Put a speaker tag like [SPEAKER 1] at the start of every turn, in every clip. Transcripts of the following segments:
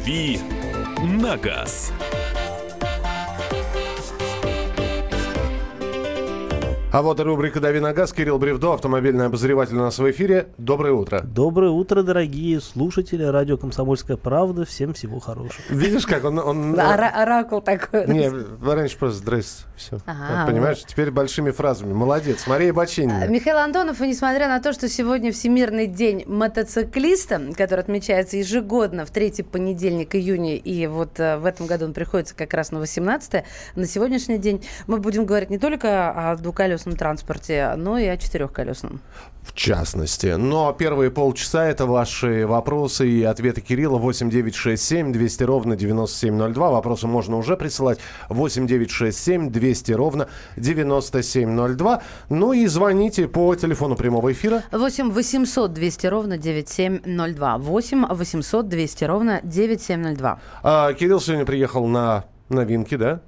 [SPEAKER 1] «Дави на газ».
[SPEAKER 2] А вот и рубрика «Дави на газ». Кирилл Бревдо, автомобильный обозреватель у нас в эфире. Доброе утро.
[SPEAKER 3] Доброе утро, дорогие слушатели радио «Комсомольская правда». Всем всего хорошего.
[SPEAKER 2] Видишь, как он... он
[SPEAKER 4] Ора- оракул такой.
[SPEAKER 2] Не, раньше просто здрасте, все.
[SPEAKER 4] Ага,
[SPEAKER 2] Понимаешь, теперь большими фразами. Молодец. Мария Бочинина.
[SPEAKER 4] Михаил Антонов, и несмотря на то, что сегодня Всемирный день мотоциклиста, который отмечается ежегодно в третий понедельник июня, и вот э, в этом году он приходится как раз на 18 на сегодняшний день мы будем говорить не только о двухколесном транспорте, но и о четырехколесном.
[SPEAKER 2] В частности. Но первые полчаса это ваши вопросы и ответы Кирилла. 8967 200 ровно 9702. Вопросы можно уже присылать. 8967 200 ровно 9702. Ну и звоните по телефону прямого эфира.
[SPEAKER 4] 8 800 200 ровно 9702. 8 800 200 ровно 9702.
[SPEAKER 2] А, Кирилл сегодня приехал на новинки, да?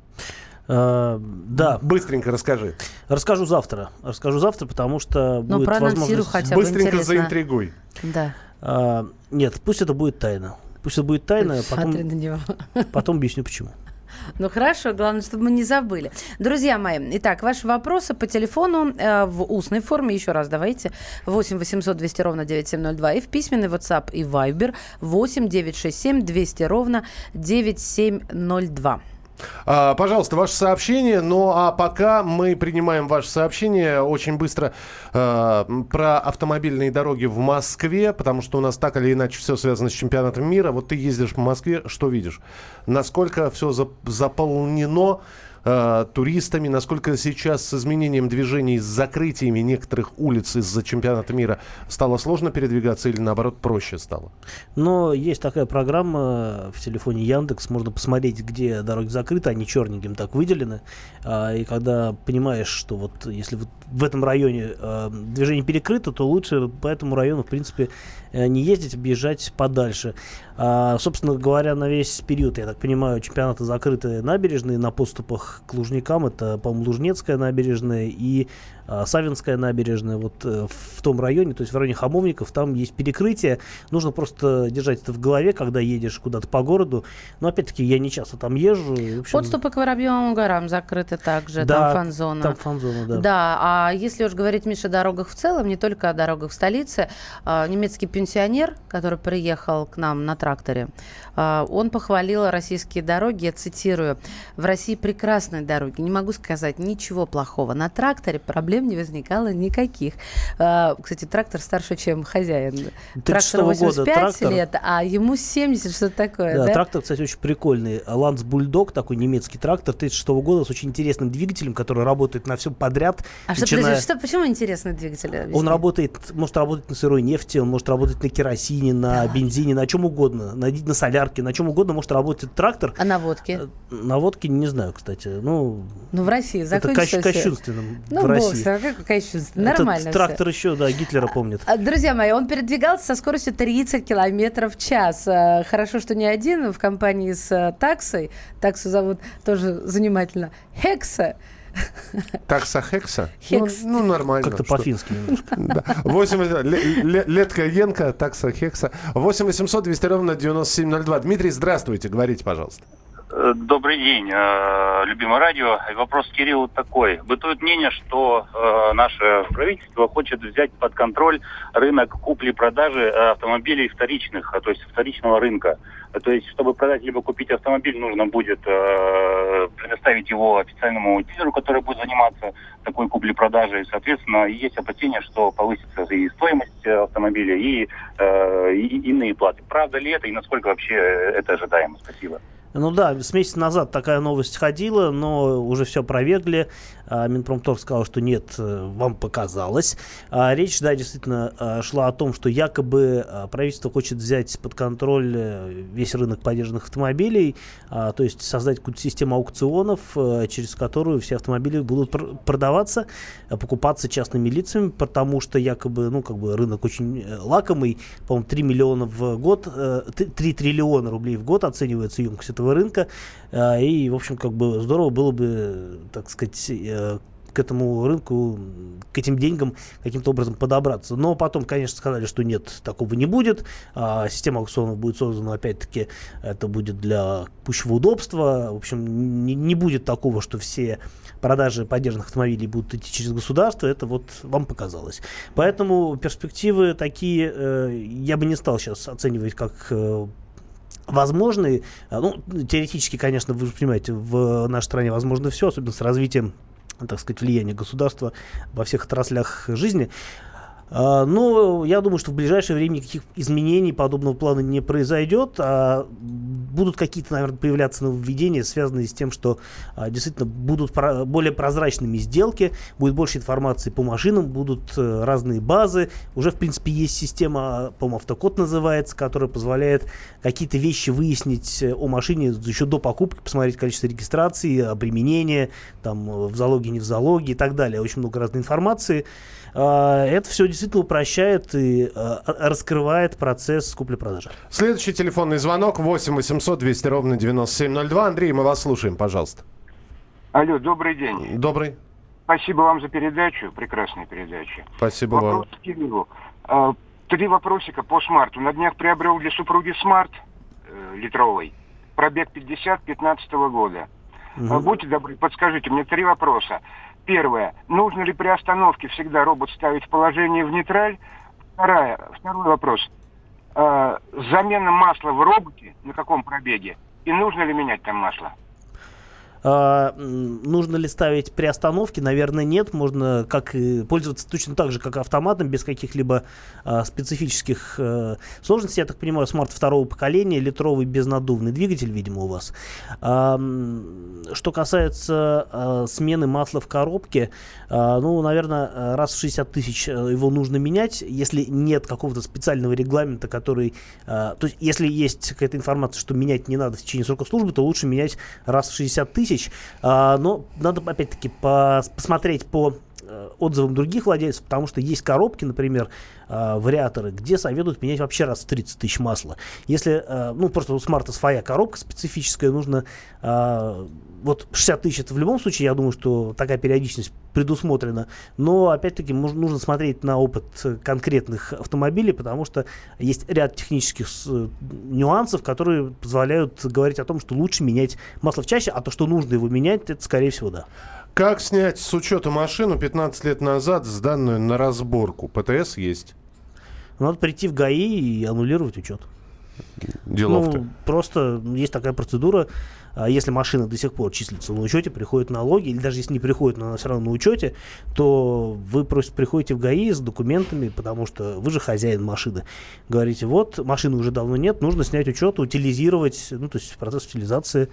[SPEAKER 3] А, да,
[SPEAKER 2] Быстренько расскажи.
[SPEAKER 3] расскажу завтра. Расскажу завтра, потому что
[SPEAKER 4] Ну,
[SPEAKER 3] будет возможность...
[SPEAKER 4] хотя бы
[SPEAKER 2] Быстренько
[SPEAKER 4] интересно.
[SPEAKER 2] заинтригуй.
[SPEAKER 4] Да,
[SPEAKER 3] А, нет, пусть это будет тайна. Пусть это будет тайна, а потом,
[SPEAKER 4] на него.
[SPEAKER 3] потом объясню почему.
[SPEAKER 4] Ну хорошо, главное, чтобы мы не забыли. Друзья мои, итак, ваши вопросы по телефону э, в устной форме, еще раз давайте, 8 800 200 ровно 9702, и в письменный WhatsApp и Viber 8 967 200 ровно 9702.
[SPEAKER 2] А, пожалуйста, ваше сообщение. Ну а пока мы принимаем ваше сообщение очень быстро э, про автомобильные дороги в Москве, потому что у нас так или иначе все связано с чемпионатом мира. Вот ты ездишь по Москве, что видишь? Насколько все зап- заполнено э, туристами, насколько сейчас с изменением движений, с закрытиями некоторых улиц из-за чемпионата мира стало сложно передвигаться или наоборот проще стало?
[SPEAKER 3] Но есть такая программа в телефоне Яндекс, можно посмотреть, где дороги закрыты, они черненьким так выделены. А, И когда понимаешь, что вот если вот в этом районе э, движение перекрыто, то лучше по этому району, в принципе, не ездить, объезжать подальше. А, собственно говоря, на весь период, я так понимаю, чемпионата закрыты набережные на подступах к Лужникам. Это, по-моему, Лужнецкая набережная и а, Савинская набережная. Вот э, в том районе, то есть в районе Хамовников, там есть перекрытие. Нужно просто держать это в голове, когда едешь куда-то по городу. Но, опять-таки, я не часто там езжу. общем,
[SPEAKER 4] Подступы к Воробьевым горам закрыты также,
[SPEAKER 3] да,
[SPEAKER 4] там фан-зона.
[SPEAKER 3] Там фан-зона, да.
[SPEAKER 4] Да, а если уж говорить, Миша, о дорогах в целом, не только о дорогах в столице, а, немецкий пенсионер, который приехал к нам на тракторе, а, он похвалил российские дороги, я цитирую, «В России прекрасные дороги, не могу сказать ничего плохого. На тракторе проблем не возникало никаких». А, Кстати, трактор старше, чем хозяин.
[SPEAKER 3] 36-го
[SPEAKER 4] Трактору
[SPEAKER 3] года
[SPEAKER 4] 85
[SPEAKER 3] трактор.
[SPEAKER 4] лет, а ему 70, что такое,
[SPEAKER 3] Да,
[SPEAKER 4] да?
[SPEAKER 3] трактор, кстати, очень прикольный. Ланс Бульдог, такой немецкий трактор 36 года с очень интересным двигателем, который работает на всем подряд.
[SPEAKER 4] А что,
[SPEAKER 3] начиная-
[SPEAKER 4] подожди, что, почему интересный двигатель?
[SPEAKER 3] Он
[SPEAKER 4] Объясни.
[SPEAKER 3] работает, может работать на сырой нефти, он может работать на керосине, на бензине, на чем угодно, на, на солярке, на чем угодно может работать трактор.
[SPEAKER 4] А на водке?
[SPEAKER 3] Э, На водке не знаю, кстати. Ну,
[SPEAKER 4] Ну, в России
[SPEAKER 3] это
[SPEAKER 4] закончится
[SPEAKER 3] кощ-
[SPEAKER 4] всё.
[SPEAKER 3] кощунственным
[SPEAKER 4] Ну,
[SPEAKER 3] в России.
[SPEAKER 4] А как кощунственно.
[SPEAKER 3] Этот
[SPEAKER 4] Нормально всё.
[SPEAKER 3] трактор еще, да, Гитлера помнит.
[SPEAKER 4] А, Друзья мои, он передвигался со скоростью 30 километров в час. А, Хорошо, что не один в компании с а, таксой. Таксу зовут тоже занимательно Хекса.
[SPEAKER 2] Такса Хекса?
[SPEAKER 4] Хекс.
[SPEAKER 2] Ну, ну, нормально.
[SPEAKER 3] Как-то
[SPEAKER 2] Что?
[SPEAKER 3] по-фински немножко.
[SPEAKER 2] Да. 8, ле- ле- Летка Енка, такса Хекса. 8 800 200 ровно 9702. Дмитрий, здравствуйте, говорите, пожалуйста.
[SPEAKER 5] Добрый день, э, любимое радио. Вопрос Кириллу такой. Бытует мнение, что э, наше правительство хочет взять под контроль рынок купли-продажи э, автомобилей вторичных, а, то есть вторичного рынка. То есть, чтобы продать либо купить автомобиль, нужно будет предоставить его официальному дилеру, который будет заниматься такой куплей-продажей. Соответственно, есть опасения, что повысится и стоимость автомобиля, и, и иные платы. Правда ли это и насколько вообще это ожидаемо? Спасибо.
[SPEAKER 3] Ну да, с месяца назад такая новость ходила, но уже все провергли. А, Минпромторг сказал, что нет, э, вам показалось. А, Речь, да, действительно а, шла о том, что якобы правительство хочет взять под контроль э, весь рынок поддержанных автомобилей, то есть создать какую-то систему аукционов, э, через которую все автомобили будут пр- продаваться, покупаться частными лицами, потому что якобы, ну, как бы рынок очень лакомый, по-моему, 3 миллиона в год, э, т- 3 триллиона рублей в год оценивается емкость этого рынка, э, и, в общем, как бы здорово было бы, так сказать, э, к этому рынку, к этим деньгам каким-то образом подобраться. Но потом, конечно, сказали, что нет, такого не будет. А, система аукционов будет создана, опять-таки, это будет для пущего удобства. В общем, не, не будет такого, что все продажи поддержанных автомобилей будут идти через государство. Это вот вам показалось. Поэтому перспективы такие, э, я бы не стал сейчас оценивать как э, возможные, а, ну, теоретически, конечно, вы же понимаете, в нашей стране возможно все, особенно с развитием так сказать, влияния государства во всех отраслях жизни. А, но я думаю, что в ближайшее время никаких изменений подобного плана не произойдет. А будут какие-то, наверное, появляться нововведения, связанные с тем, что а, действительно будут более прозрачными сделки, будет больше информации по машинам, будут э, разные базы. Уже, в принципе, есть система, по-моему, автокод называется, которая позволяет какие-то вещи выяснить э, о машине еще до покупки, посмотреть количество регистрации, обременения, там, в залоге, не в залоге и так далее. Очень много разной информации. А, это все действительно упрощает и а, раскрывает процесс купли-продажи.
[SPEAKER 2] Следующий телефонный звонок 8 800 200 ровно 9702. Андрей, мы вас слушаем, пожалуйста.
[SPEAKER 6] Алло, добрый день.
[SPEAKER 2] Добрый.
[SPEAKER 6] Спасибо вам за передачу, прекрасная передача.
[SPEAKER 2] Спасибо
[SPEAKER 6] Вопрос
[SPEAKER 2] вам.
[SPEAKER 6] Кириллу. А, три вопросика по смарту. На днях приобрел для супруги смарт э, литровый. Пробег 50 15 года. Угу. Будьте добры, подскажите мне три вопроса. Первое. Нужно ли при остановке всегда робот ставить в положение в нейтраль? Второе. Второй вопрос. Э, замена масла в роботе на каком пробеге? И нужно ли менять там масло?
[SPEAKER 3] А, нужно ли ставить при остановке? Наверное, нет. Можно как пользоваться точно так же, как автоматом, без каких-либо а, специфических а, сложностей. Я так понимаю, смарт второго поколения, литровый безнадувный двигатель, видимо, у вас. А, что касается а, смены масла в коробке, а, ну, наверное, раз в 60 тысяч э, его нужно менять, если нет какого-то специального регламента, который... А, то есть, если есть какая-то информация, что менять не надо в течение срока службы, то лучше менять раз в 60 тысяч тысяч. А, но надо, опять-таки, посмотреть по отзывам других владельцев, потому что есть коробки, например, э, вариаторы, где советуют менять вообще раз в 30 тысяч масла. Если, э, ну, просто у смарта своя коробка специфическая, нужно э, вот 60 тысяч это в любом случае, я думаю, что такая периодичность предусмотрена. Но, опять-таки, нужно смотреть на опыт конкретных автомобилей, потому что есть ряд технических нюансов, которые позволяют говорить о том, что лучше менять масло чаще, а то, что нужно его менять, это, скорее всего, да.
[SPEAKER 2] Как снять с учета машину 15 лет назад, сданную на разборку? ПТС есть?
[SPEAKER 3] Надо прийти в ГАИ и аннулировать учет.
[SPEAKER 2] Делов-то.
[SPEAKER 3] Ну, просто есть такая процедура. А если машина до сих пор числится на учете, приходят налоги, или даже если не приходит, но она все равно на учете, то вы просто приходите в ГАИ с документами, потому что вы же хозяин машины. Говорите, вот, машины уже давно нет, нужно снять учет, утилизировать, ну, то есть процесс утилизации,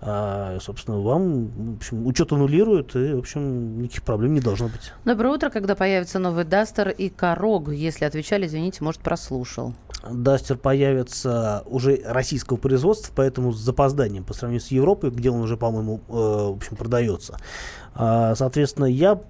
[SPEAKER 3] а, собственно, вам, в общем, учет аннулируют, и, в общем, никаких проблем не должно быть.
[SPEAKER 4] Доброе утро, когда появится новый Дастер и Корог, если отвечали, извините, может, прослушал.
[SPEAKER 3] Дастер появится уже российского производства, поэтому с запозданием по сравнению с Европой, где он уже, по-моему, э, в общем, продается. А, соответственно, я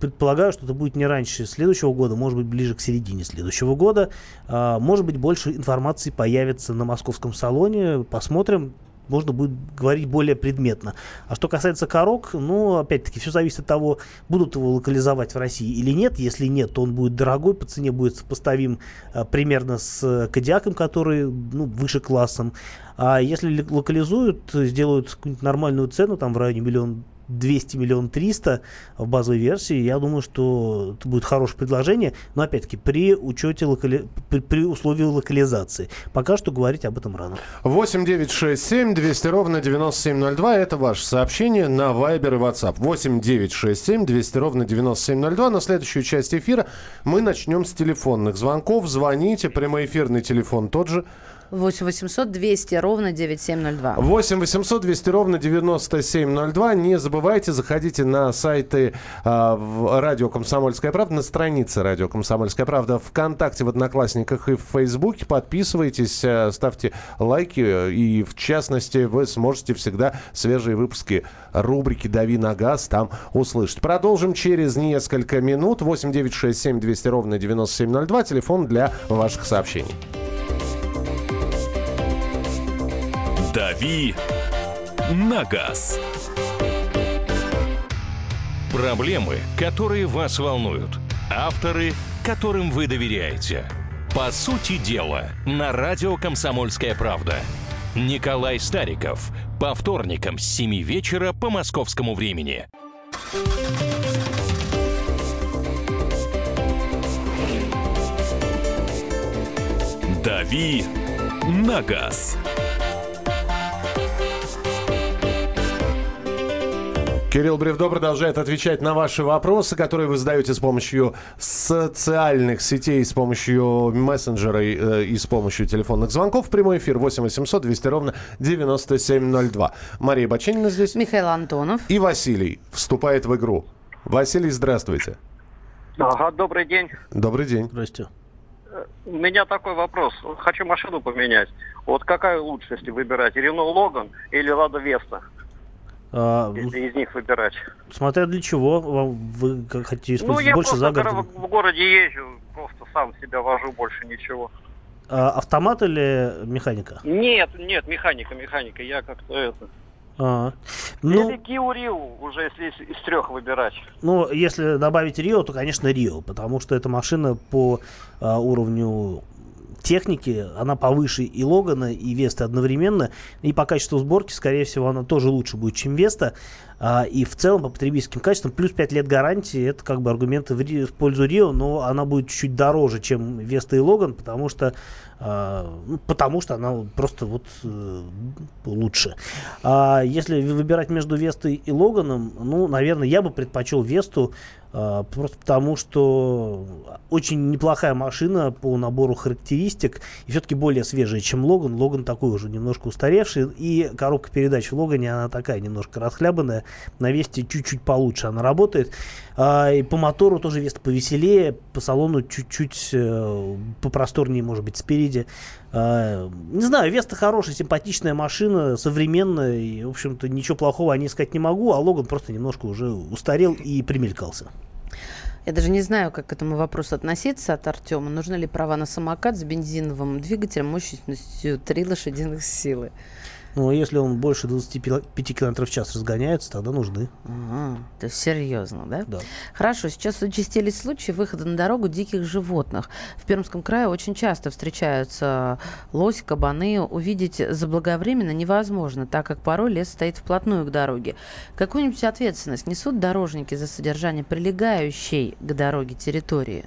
[SPEAKER 3] предполагаю, что это будет не раньше следующего года, может быть, ближе к середине следующего года. А, может быть, больше информации появится на московском салоне. Посмотрим можно будет говорить более предметно. А что касается корок, ну, опять-таки, все зависит от того, будут его локализовать в России или нет. Если нет, то он будет дорогой, по цене будет сопоставим а, примерно с Кодиаком, который ну, выше классом. А если локализуют, сделают какую-нибудь нормальную цену, там в районе миллион 200 миллион 300 в базовой версии, я думаю, что это будет хорошее предложение, но опять-таки при учете локали... при, при условии локализации. Пока что говорить об этом рано.
[SPEAKER 2] 8 9 6 7 200 ровно 9702. Это ваше сообщение на Viber и WhatsApp. 8 9 6 7 200 ровно 9702. На следующую часть эфира мы начнем с телефонных звонков. Звоните. Прямоэфирный телефон тот же
[SPEAKER 4] 8 800 200 ровно 9702.
[SPEAKER 2] 8 800 200 ровно 9702. Не забывайте, заходите на сайты э, Радио Комсомольская правда, на странице Радио Комсомольская правда ВКонтакте, в Одноклассниках и в Фейсбуке. Подписывайтесь, э, ставьте лайки. И, в частности, вы сможете всегда свежие выпуски рубрики «Дави на газ» там услышать. Продолжим через несколько минут. 8 9 6 7 200 ровно 9702. Телефон для ваших сообщений.
[SPEAKER 1] «Дави на газ».
[SPEAKER 7] Проблемы, которые вас волнуют. Авторы, которым вы доверяете. По сути дела, на радио «Комсомольская правда». Николай Стариков. По вторникам с 7 вечера по московскому времени.
[SPEAKER 1] «Дави на газ».
[SPEAKER 2] Кирилл Бревдо продолжает отвечать на ваши вопросы, которые вы задаете с помощью социальных сетей, с помощью мессенджера э, и с помощью телефонных звонков. Прямой эфир 8 800 200 ровно 9702. Мария Баченина здесь.
[SPEAKER 4] Михаил Антонов.
[SPEAKER 2] И Василий вступает в игру. Василий, здравствуйте.
[SPEAKER 8] Ага, добрый день.
[SPEAKER 2] Добрый день.
[SPEAKER 3] Здрасте.
[SPEAKER 8] У меня такой вопрос. Хочу машину поменять. Вот какая лучше, если выбирать? Рено Логан или Лада Веста?
[SPEAKER 3] А,
[SPEAKER 8] Если из них выбирать.
[SPEAKER 3] смотря для чего вам вы хотите
[SPEAKER 8] Ну,
[SPEAKER 3] использовать
[SPEAKER 8] я
[SPEAKER 3] больше за городом.
[SPEAKER 8] в в городе езжу, просто сам себя вожу, больше ничего.
[SPEAKER 3] А, автомат или механика?
[SPEAKER 8] Нет, нет, механика, механика. Я как-то это...
[SPEAKER 3] А, ну,
[SPEAKER 8] Или Kia Rio, уже если из, из трех выбирать.
[SPEAKER 3] ну, если добавить Рио, то, конечно, Рио, потому что эта машина по а, уровню техники, она повыше и Логана, и Веста одновременно, и по качеству сборки, скорее всего, она тоже лучше будет, чем Веста, А, и в целом по потребительским качествам плюс 5 лет гарантии, это как бы аргументы в, в пользу Рио, но она будет чуть-чуть дороже, чем Веста и Логан, потому что а, ну, потому что она просто вот э, лучше. А если вы- выбирать между Вестой и Логаном, ну, наверное, я бы предпочел Весту, а, просто потому что очень неплохая машина по набору характеристик и все-таки более свежая, чем Логан. Логан такой уже немножко устаревший, и коробка передач в Логане, она такая немножко расхлябанная, на Весте чуть-чуть получше она работает. А, и по мотору тоже Веста повеселее, по салону чуть-чуть э, попросторнее, может быть, спереди. А, не знаю, Веста хорошая, симпатичная машина, современная, и, в общем-то, ничего плохого о ней сказать не могу, а Логан просто немножко уже устарел и примелькался.
[SPEAKER 4] Я даже не знаю, как к этому вопросу относиться от Артема. Нужны ли права на самокат с бензиновым двигателем мощностью 3 лошадиных силы?
[SPEAKER 3] Ну, если он больше 25 км в час разгоняется, тогда нужны.
[SPEAKER 4] Ага, то есть серьезно, да?
[SPEAKER 3] Да.
[SPEAKER 4] Хорошо, сейчас участились случаи выхода на дорогу диких животных. В Пермском крае очень часто встречаются лось, кабаны. Увидеть заблаговременно невозможно, так как порой лес стоит вплотную к дороге. Какую-нибудь ответственность несут дорожники за содержание прилегающей к дороге территории?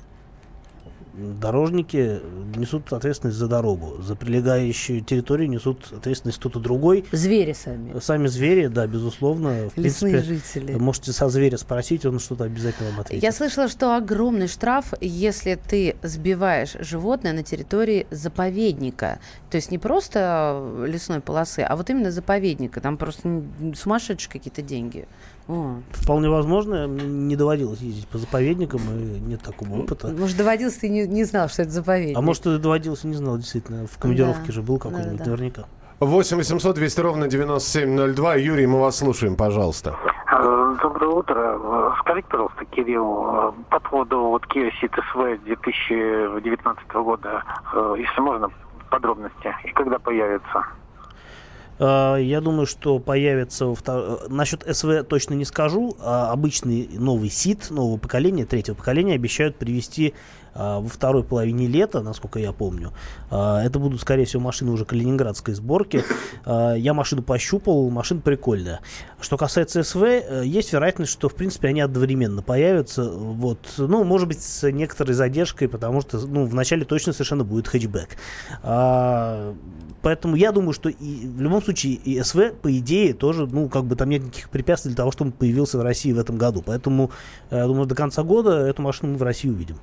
[SPEAKER 3] Дорожники несут ответственность за дорогу. За прилегающую территорию несут ответственность кто-то другой.
[SPEAKER 4] Звери сами,
[SPEAKER 3] Сами звери, да, безусловно. В
[SPEAKER 4] лесные
[SPEAKER 3] принципе,
[SPEAKER 4] жители.
[SPEAKER 3] можете со зверя спросить, он что-то обязательно вам ответит.
[SPEAKER 4] Я слышала, что огромный штраф, если ты сбиваешь животное на территории заповедника. То есть не просто лесной полосы, а вот именно заповедника. Там просто сумасшедшие какие-то деньги. О.
[SPEAKER 3] Вполне возможно, мне не доводилось ездить по заповедникам, и нет такого опыта.
[SPEAKER 4] Может, доводился, ты не, не знал, что это заповедник.
[SPEAKER 3] А может, и доводилось, не знал, действительно. В командировке
[SPEAKER 4] Да.
[SPEAKER 3] же был какой-нибудь
[SPEAKER 4] Да-да-да.
[SPEAKER 3] наверняка.
[SPEAKER 2] 8 800 200 ровно 9702. Юрий, мы вас слушаем, пожалуйста.
[SPEAKER 9] Э, Доброе утро. Э, Скажите, пожалуйста, Кирилл, э, по поводу вот Kia Ceed SV 2019 года, если можно, подробности, и когда появится?
[SPEAKER 3] А, Я думаю, что появится втор- э, Насчет СВ точно не скажу. а Обычный новый СИД нового поколения, третьего поколения, обещают привести во второй половине лета, насколько я помню. А, Это будут, скорее всего, машины уже калининградской сборки. А, Я машину пощупал, машина прикольная. Что касается СВ, э, есть вероятность, что, в принципе, они одновременно появятся. Вот. Ну, может быть, с некоторой задержкой, потому что, ну, вначале точно совершенно будет хэтчбэк. Поэтому я думаю, что и в любом случае и СВ, по идее, тоже, ну, как бы там нет никаких препятствий для того, чтобы он появился в России в этом году. Поэтому, э, я думаю, до конца года эту машину мы в России увидим.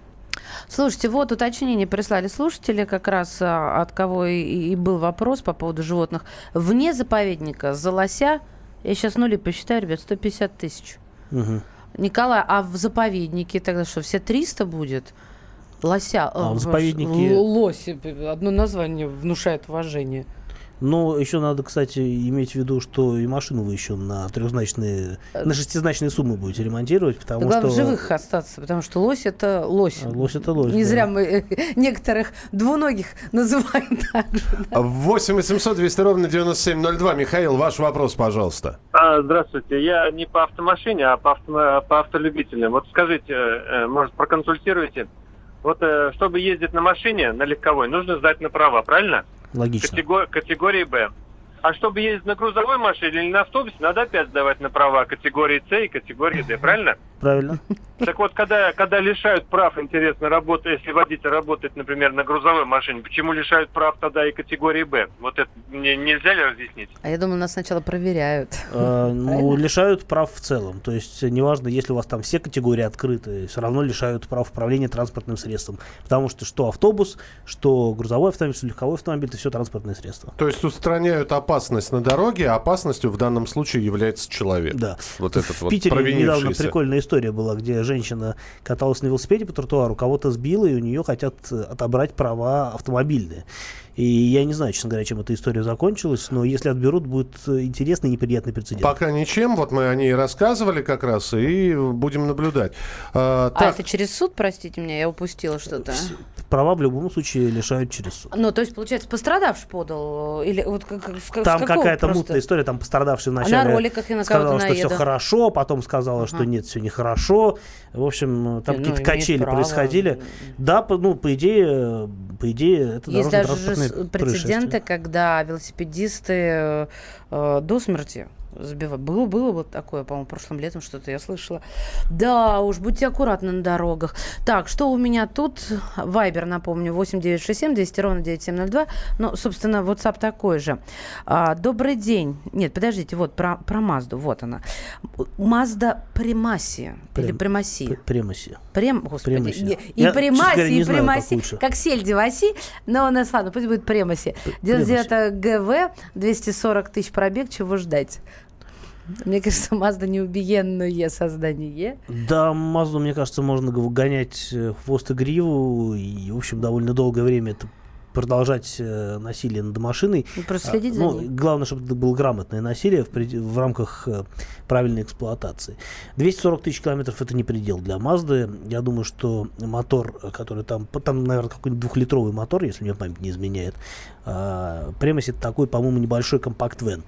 [SPEAKER 4] Слушайте, вот уточнение прислали слушатели, как раз а, от кого и, и был вопрос по поводу животных. Вне заповедника за лося, я сейчас нули посчитаю, ребят, 150 тысяч.
[SPEAKER 3] Мгм.
[SPEAKER 4] Николай, а в заповеднике тогда что, все 300 будет? Лося.
[SPEAKER 3] А
[SPEAKER 4] э,
[SPEAKER 3] в заповеднике-
[SPEAKER 4] л- Лось. э, Одно название внушает уважение.
[SPEAKER 3] Но еще надо, кстати, иметь в виду, что и машину вы еще на трехзначные, на шестизначные суммы будете ремонтировать, потому
[SPEAKER 4] Главное
[SPEAKER 3] что...
[SPEAKER 4] в живых остаться, потому что лось это лось.
[SPEAKER 3] Лось это лось.
[SPEAKER 4] Не
[SPEAKER 3] да.
[SPEAKER 4] зря мы э, некоторых двуногих называем так же. да.
[SPEAKER 2] 8 800 200 ровно 9702. Михаил, ваш вопрос, пожалуйста.
[SPEAKER 10] А, здравствуйте. Я не по автомашине, а по, авто, по автолюбителям. Вот скажите, э, может, проконсультируйте. Вот э, чтобы ездить на машине, на легковой, нужно сдать на права, правильно?
[SPEAKER 3] Логично.
[SPEAKER 10] Катего- категории Б. А чтобы ездить на грузовой машине или на автобусе, надо опять сдавать на права категории С и категории Д, правильно?
[SPEAKER 3] Правильно.
[SPEAKER 10] Так вот, когда, когда лишают прав, интересно, работа, если водитель работает, например, на грузовой машине, почему лишают прав тогда и категории Б? Вот это мне нельзя ли разъяснить?
[SPEAKER 4] А я думаю, нас сначала проверяют.
[SPEAKER 3] Э, Ну, лишают прав в целом. То есть, неважно, если у вас там все категории открыты, все равно лишают прав управления транспортным средством. Потому что что автобус, что грузовой автомобиль, что легковой автомобиль, это все транспортные средства.
[SPEAKER 2] То есть устраняют опасность на дороге, а опасностью в данном случае является человек.
[SPEAKER 3] Да.
[SPEAKER 2] Вот этот
[SPEAKER 3] в
[SPEAKER 2] вот
[SPEAKER 3] Питере недавно прикольная история была, где женщина каталась на велосипеде по тротуару, кого-то сбила, и у нее хотят э, отобрать права автомобильные. И я не знаю, честно говоря, чем эта история закончилась, но если отберут, будет э, интересный и неприятный прецедент.
[SPEAKER 2] Пока ничем, вот мы о ней рассказывали как раз, и будем наблюдать. А,
[SPEAKER 4] А
[SPEAKER 2] так,
[SPEAKER 4] это через суд, простите меня, я упустила что-то.
[SPEAKER 3] Права в любом случае лишают через суд.
[SPEAKER 4] Ну, то есть, получается, пострадавший подал? Или вот как,
[SPEAKER 3] Там какая-то
[SPEAKER 4] просто?
[SPEAKER 3] мутная история, там пострадавший
[SPEAKER 4] А
[SPEAKER 3] вначале
[SPEAKER 4] на роликах я на
[SPEAKER 3] сказала,
[SPEAKER 4] кого-то
[SPEAKER 3] что все
[SPEAKER 4] наеду.
[SPEAKER 3] хорошо, потом сказала, что
[SPEAKER 4] Ага.
[SPEAKER 3] нет, все нехорошо. В общем, там
[SPEAKER 4] Ну,
[SPEAKER 3] какие-то качели
[SPEAKER 4] право.
[SPEAKER 3] происходили. Да, по- ну, по идее, по идее, это
[SPEAKER 4] Есть даже прецеденты, когда велосипедисты э, до смерти сбивают. Было, было вот такое, по-моему, прошлым летом что-то я слышала. Да, уж будьте аккуратны на дорогах. Так, что у меня тут? Вайбер, напомню, 8967 200 ровно 9702. Ну, собственно, WhatsApp такой же. А, добрый день. Нет, подождите, вот про, про Мазду, вот она. Мазда Примаси. Или
[SPEAKER 3] Прем-
[SPEAKER 4] Примаси.
[SPEAKER 3] П- Премоси.
[SPEAKER 4] Прем, господи,
[SPEAKER 3] Премоси.
[SPEAKER 4] и, и
[SPEAKER 3] не
[SPEAKER 4] и
[SPEAKER 3] знаю, как
[SPEAKER 4] как сельдь Васи, но у нас, ладно, пусть будет премаси. 99 ГВ, 240 тысяч пробег, чего ждать? Мне кажется, Мазда неубиенное создание.
[SPEAKER 3] Да, Мазду, мне кажется, можно гонять э, хвост и гриву, и, в общем, довольно долгое время это продолжать э, насилие над машиной.
[SPEAKER 4] Ну, просто
[SPEAKER 3] А,
[SPEAKER 4] следить за
[SPEAKER 3] ну,
[SPEAKER 4] ней.
[SPEAKER 3] главное, чтобы это было грамотное насилие в, пред- в рамках э, правильной эксплуатации. 240 тысяч километров это не предел для Мазды. Я думаю, что мотор, э, который там, там, наверное, какой-нибудь двухлитровый мотор, если мне память не изменяет. А, Премис это такой, по-моему, небольшой компакт-вен.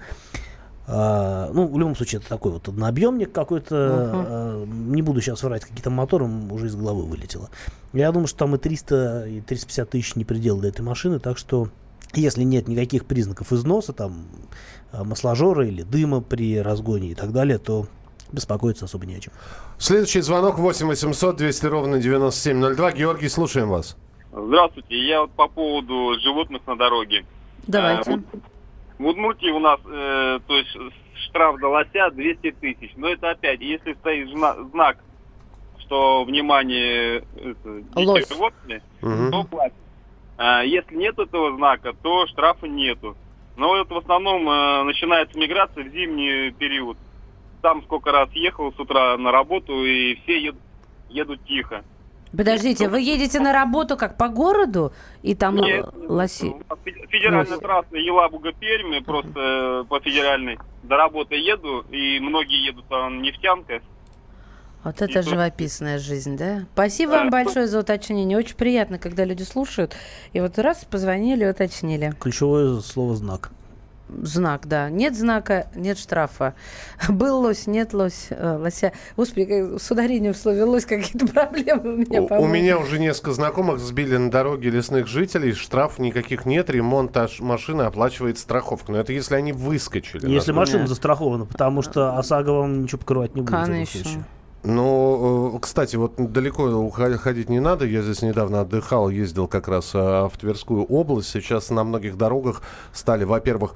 [SPEAKER 3] А, ну, в любом случае, это такой вот однообъемник какой-то. а, не буду сейчас врать, какие-то моторы уже из головы вылетело. Я думаю, что там и 300, и 350 тысяч не предел для этой машины, так что если нет никаких признаков износа, там, а, масложора или дыма при разгоне и так далее, то беспокоиться особо не о чем.
[SPEAKER 2] следующий звонок 8 800 200 ровно 9702. Георгий, слушаем вас.
[SPEAKER 11] Здравствуйте. Я вот по поводу животных на дороге.
[SPEAKER 4] Давайте.
[SPEAKER 11] Э, В Удмуртии у нас, э, то есть штраф за лося 200 тысяч. Но это опять, если стоит знак, что внимание это, дикие
[SPEAKER 4] Лось.
[SPEAKER 11] животные,
[SPEAKER 2] Мгм.
[SPEAKER 11] то платят. А если нет этого знака, то штрафа нету. Но это в основном э, начинается миграция в зимний период. Там сколько раз ехал с утра на работу, и все едут, едут тихо.
[SPEAKER 4] Подождите, вы едете на работу как по городу, и там
[SPEAKER 11] Нет,
[SPEAKER 4] э, лоси...
[SPEAKER 11] у нас фе- Федеральная
[SPEAKER 4] Лоси.
[SPEAKER 11] трасса Елабуга-Пермь, просто э, по федеральной. До работы еду, и многие едут там нефтянка.
[SPEAKER 4] Вот это
[SPEAKER 11] И
[SPEAKER 4] живописная жизнь, да? Спасибо вам большое за уточнение. Очень приятно, когда люди слушают. И вот раз позвонили, уточнили.
[SPEAKER 3] Ключевое слово «знак».
[SPEAKER 4] Знак, да. Нет знака, нет штрафа. Был лось, нет лось, э, лося. Господи, как- с ударением в слове лось какие-то проблемы у меня,
[SPEAKER 2] У, у меня уже несколько знакомых сбили на дороге лесных жителей. Штраф никаких нет. Ремонт аж машины оплачивает страховка. Но это если они выскочили.
[SPEAKER 3] Если машина застрахована, потому что ОСАГО вам ничего покрывать не будет.
[SPEAKER 4] Конечно.
[SPEAKER 2] Ну, э, кстати, вот далеко ходить не надо. Я здесь недавно отдыхал, ездил как раз э, в Тверскую область. Сейчас на многих дорогах стали, во-первых,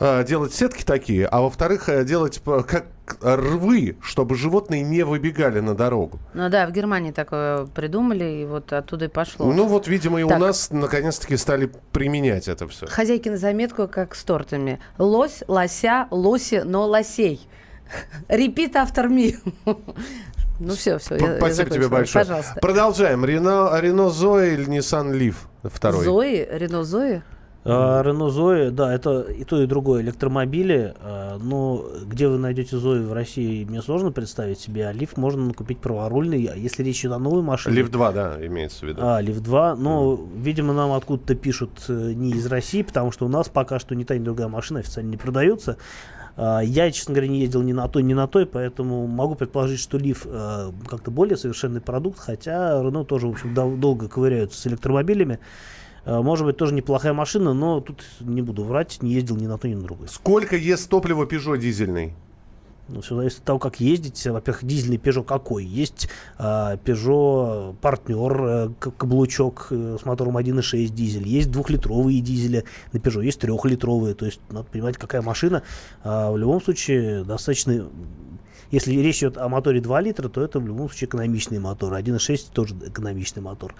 [SPEAKER 2] э, делать сетки такие, а во-вторых, делать как рвы, чтобы животные не выбегали на дорогу.
[SPEAKER 4] Ну да, в Германии такое придумали, и вот оттуда и пошло.
[SPEAKER 2] Ну вот, видимо, и
[SPEAKER 4] Так.
[SPEAKER 2] у нас наконец-таки стали применять это все.
[SPEAKER 4] Хозяйки на заметку, как с тортами. Лось, лося, лоси, но лосей. Repeat after me. Ну все, все.
[SPEAKER 2] П- Спасибо тебе большое.
[SPEAKER 4] Пожалуйста.
[SPEAKER 2] Продолжаем. Рено, Рено Зои или Nissan Leaf второй?
[SPEAKER 4] Зои, Рено Зои.
[SPEAKER 3] А, Рено Зои, да, это и то, и другое электромобили. А, но где вы найдете Зои в России, мне сложно представить себе. А Лиф можно купить праворульный. А если речь идет о новой машине...
[SPEAKER 2] Лиф 2, да, имеется в виду.
[SPEAKER 3] А, Лиф 2. Но, mm. видимо, нам откуда-то пишут э, не из России, потому что у нас пока что ни та, ни другая машина официально не продаются. А, я, честно говоря, не ездил ни на той, ни на той, поэтому могу предположить, что Лиф э, как-то более совершенный продукт, хотя Рено тоже, в общем, долго ковыряются с электромобилями. Э, может быть, тоже неплохая машина, но тут не буду врать, не ездил ни на то, ни на другой.
[SPEAKER 2] Сколько ест топливо Peugeot дизельный?
[SPEAKER 3] Ну, все зависит от того, как ездить. Во-первых, дизельный Peugeot какой? Есть э, Peugeot партнер, э, каблучок э, с мотором 1.6 дизель. Есть двухлитровые дизели на Peugeot, есть трехлитровые. То есть надо понимать, какая машина. Э, в любом случае, достаточно если речь идет о моторе 2 литра, то это в любом случае экономичный мотор. 1.6 тоже экономичный мотор.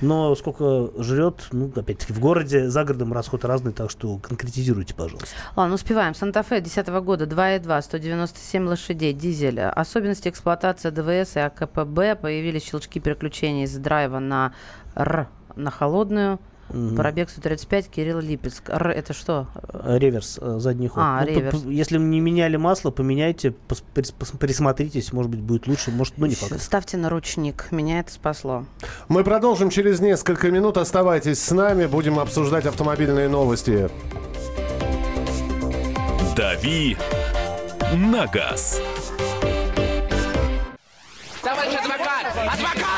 [SPEAKER 3] Но сколько жрет, ну, опять-таки, в городе, за городом расход разный, так что конкретизируйте, пожалуйста.
[SPEAKER 4] Ладно, успеваем. Санта-Фе 2010 года 2.2, 197 лошадей, дизель. Особенности эксплуатации ДВС и АКПБ. Появились щелчки переключения из драйва на Р на холодную. Угу. Пробег 135, Кирилл Липецк. Р это что?
[SPEAKER 3] Реверс, э, задний ход.
[SPEAKER 4] А, ну, реверс.
[SPEAKER 3] То, если не меняли масло, поменяйте, присмотритесь, может быть, будет лучше, может, ну не факт.
[SPEAKER 4] Ставьте на ручник, меня это спасло.
[SPEAKER 2] Мы продолжим через несколько минут. Оставайтесь с нами, будем обсуждать автомобильные новости.
[SPEAKER 1] Дави на газ.
[SPEAKER 12] Товарищ адвокат! Адвокат!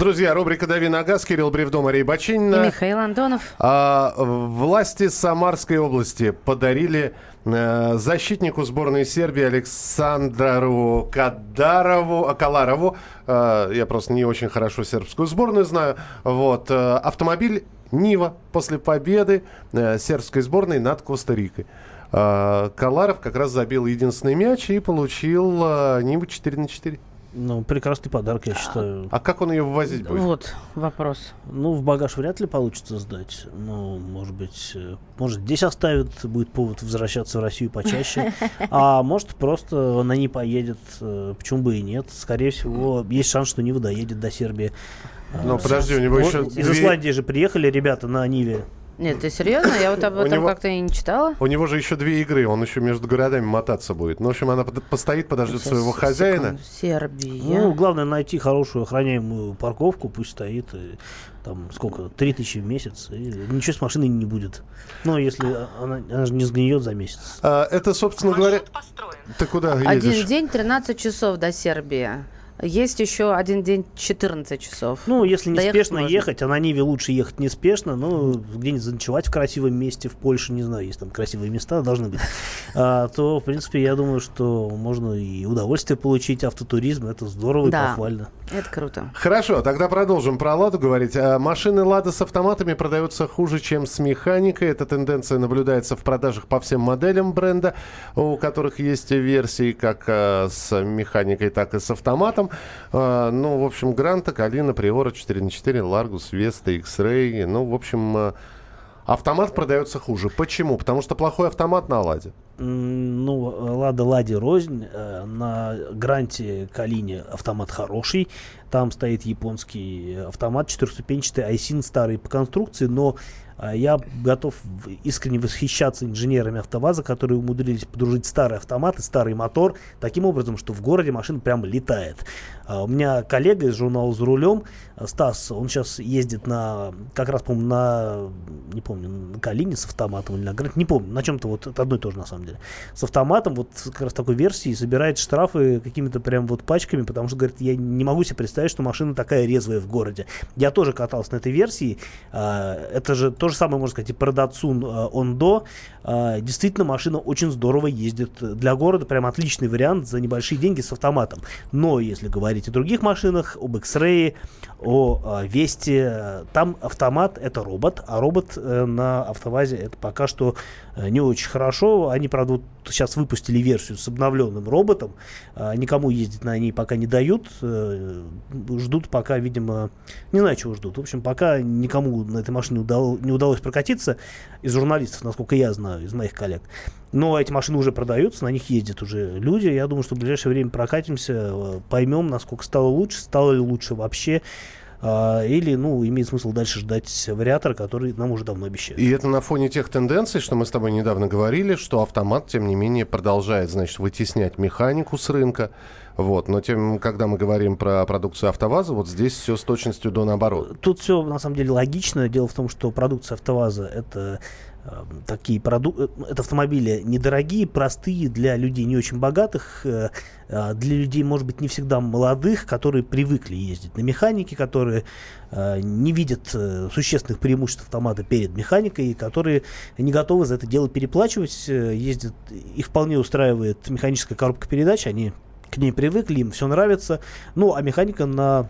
[SPEAKER 2] Друзья, рубрика «Дави на газ», Кирилл Бревдо, Мария Бачинина.
[SPEAKER 4] И Михаил Антонов.
[SPEAKER 2] А, власти Самарской области подарили э, защитнику сборной Сербии Александру Кадарову, Каларову, э, я просто не очень хорошо сербскую сборную знаю, вот, э, автомобиль Нива после победы э, сербской сборной над Коста-Рикой. Э, Каларов как раз забил единственный мяч и получил э, Ниву 4 на 4.
[SPEAKER 3] Ну, прекрасный подарок, я считаю.
[SPEAKER 2] А как он ее ввозить будет?
[SPEAKER 4] Вот вопрос.
[SPEAKER 3] Ну, в багаж вряд ли получится сдать. Ну, может быть, э, может, здесь оставит, будет повод возвращаться в Россию почаще. А может, просто на ней поедет. Э, почему бы и нет? Скорее всего, есть шанс, что Нива доедет до Сербии.
[SPEAKER 2] Ну, подожди, у него еще...
[SPEAKER 3] Из Исландии же приехали ребята на Ниве.
[SPEAKER 4] Нет, ты серьезно? Я вот об этом него, как-то и не читала.
[SPEAKER 2] У него же еще две игры, он еще между городами мотаться будет. Ну, в общем, она постоит, подождет Сейчас, своего хозяина.
[SPEAKER 4] Сербия.
[SPEAKER 3] Ну, главное найти хорошую охраняемую парковку, пусть стоит. И, там сколько, три тысячи в месяц, и ничего с машиной не будет. Ну, если она, она же не сгниет за месяц.
[SPEAKER 2] А, это, собственно говоря... Ты куда
[SPEAKER 4] едешь?
[SPEAKER 2] Один
[SPEAKER 4] день, 13 часов до Сербии. Есть еще один день 14 часов.
[SPEAKER 3] Ну, если неспешно можно. ехать, а на Ниве лучше ехать неспешно, ну, где-нибудь заночевать в красивом месте в Польше, не знаю, есть там красивые места, должны быть, а, то, в принципе, я думаю, что можно и удовольствие получить, автотуризм, это здорово да, и похвально.
[SPEAKER 4] это круто.
[SPEAKER 2] Хорошо, тогда продолжим про «Ладу» говорить. А машины «Лада» с автоматами продаются хуже, чем с механикой. Эта тенденция наблюдается в продажах по всем моделям бренда, у которых есть версии как а, с механикой, так и с автоматом. А, ну, в общем, Гранта, Калина, Приора 4 на 4, Ларгус, Веста, X-Ray. Ну, в общем, а, автомат продается хуже. Почему? Потому что плохой автомат на Ладе.
[SPEAKER 3] Ну, Лада Ладе рознь. Э, на Гранте Калине автомат хороший. Там стоит японский автомат, четырехступенчатый, Айсин старый по конструкции, но я готов искренне восхищаться инженерами АвтоВАЗа, которые умудрились подружить старый автомат и старый мотор таким образом, что в городе машина прям летает. А у меня коллега из журнала «За рулем», Стас, он сейчас ездит на, как раз, по-моему, на, не помню, на Калине с автоматом или на Грант, не помню, на чем-то вот, это одно и то же на самом деле. С автоматом вот как раз такой версии собирает штрафы какими-то прям вот пачками, потому что, говорит, я не могу себе представить, что машина такая резвая в городе. Я тоже катался на этой версии. А, это же то же самое, можно сказать, и про Datsun Ondo. Действительно, машина очень здорово ездит для города. Прям отличный вариант за небольшие деньги с автоматом. Но если говорить о других машинах, об X-Ray, о Весте, там автомат это робот, а робот э, на автовазе это пока что э, не очень хорошо. Они, правда, вот сейчас выпустили версию с обновленным роботом. Никому ездить на ней пока не дают. Э, ждут пока, видимо, не знаю, чего ждут. В общем, пока никому на этой машине не удалось прокатиться из журналистов, насколько я знаю, из моих коллег. Но эти машины уже продаются, на них ездят уже люди. Я думаю, что в ближайшее время прокатимся, поймем, насколько стало лучше, стало ли лучше вообще. А, или, ну, имеет смысл дальше ждать вариатора, который нам уже давно обещают.
[SPEAKER 2] И это на фоне тех тенденций, что мы с тобой недавно говорили, что автомат, тем не менее, продолжает, значит, вытеснять механику с рынка. Вот. Но тем, когда мы говорим про продукцию АвтоВАЗа, вот здесь все с точностью до наоборот.
[SPEAKER 3] Тут все, на самом деле, логично. Дело в том, что продукция АвтоВАЗа — это Эм, такие продукты, э, это автомобили недорогие, простые, для людей не очень богатых, э, э, для людей, может быть, не всегда молодых, которые привыкли ездить на механике, которые не видят существенных преимуществ автомата перед механикой, и которые не готовы за это дело переплачивать, ездят, их вполне устраивает механическая коробка передач, они к ней привыкли, им все нравится, ну, а механика на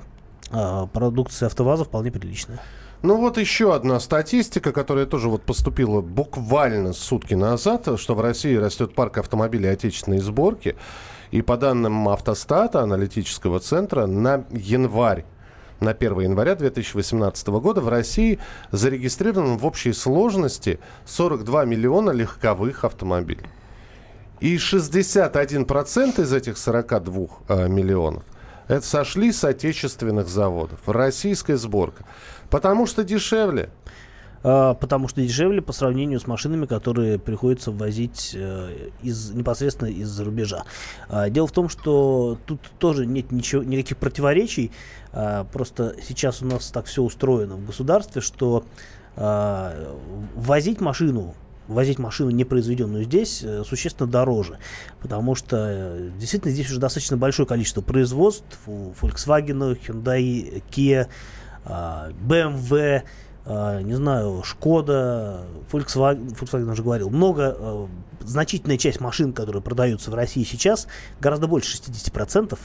[SPEAKER 3] продукции АвтоВАЗа вполне приличная.
[SPEAKER 2] Ну вот еще одна статистика, которая тоже вот поступила буквально сутки назад, что в России растет парк автомобилей отечественной сборки. И по данным Автостата, аналитического центра, на январь на 1 января 2018 года в России зарегистрировано в общей сложности 42 миллиона легковых автомобилей. И 61% из этих 42 э, миллионов это сошли с отечественных заводов. Российская сборка. Потому что дешевле.
[SPEAKER 3] А, потому что дешевле по сравнению с машинами, которые приходится ввозить э, из, непосредственно из-за рубежа. А, дело в том, что тут тоже нет ничего, никаких противоречий. А, просто сейчас у нас так все устроено в государстве, что возить машину возить машину, не произведенную здесь, э, существенно дороже. Потому что э, действительно здесь уже достаточно большое количество производств. У Volkswagen, Hyundai, Kia, BMW, а, не знаю, Шкода, Volkswagen, Volkswagen уже говорил, много, э, значительная часть машин, которые продаются в России сейчас, гораздо больше 60%,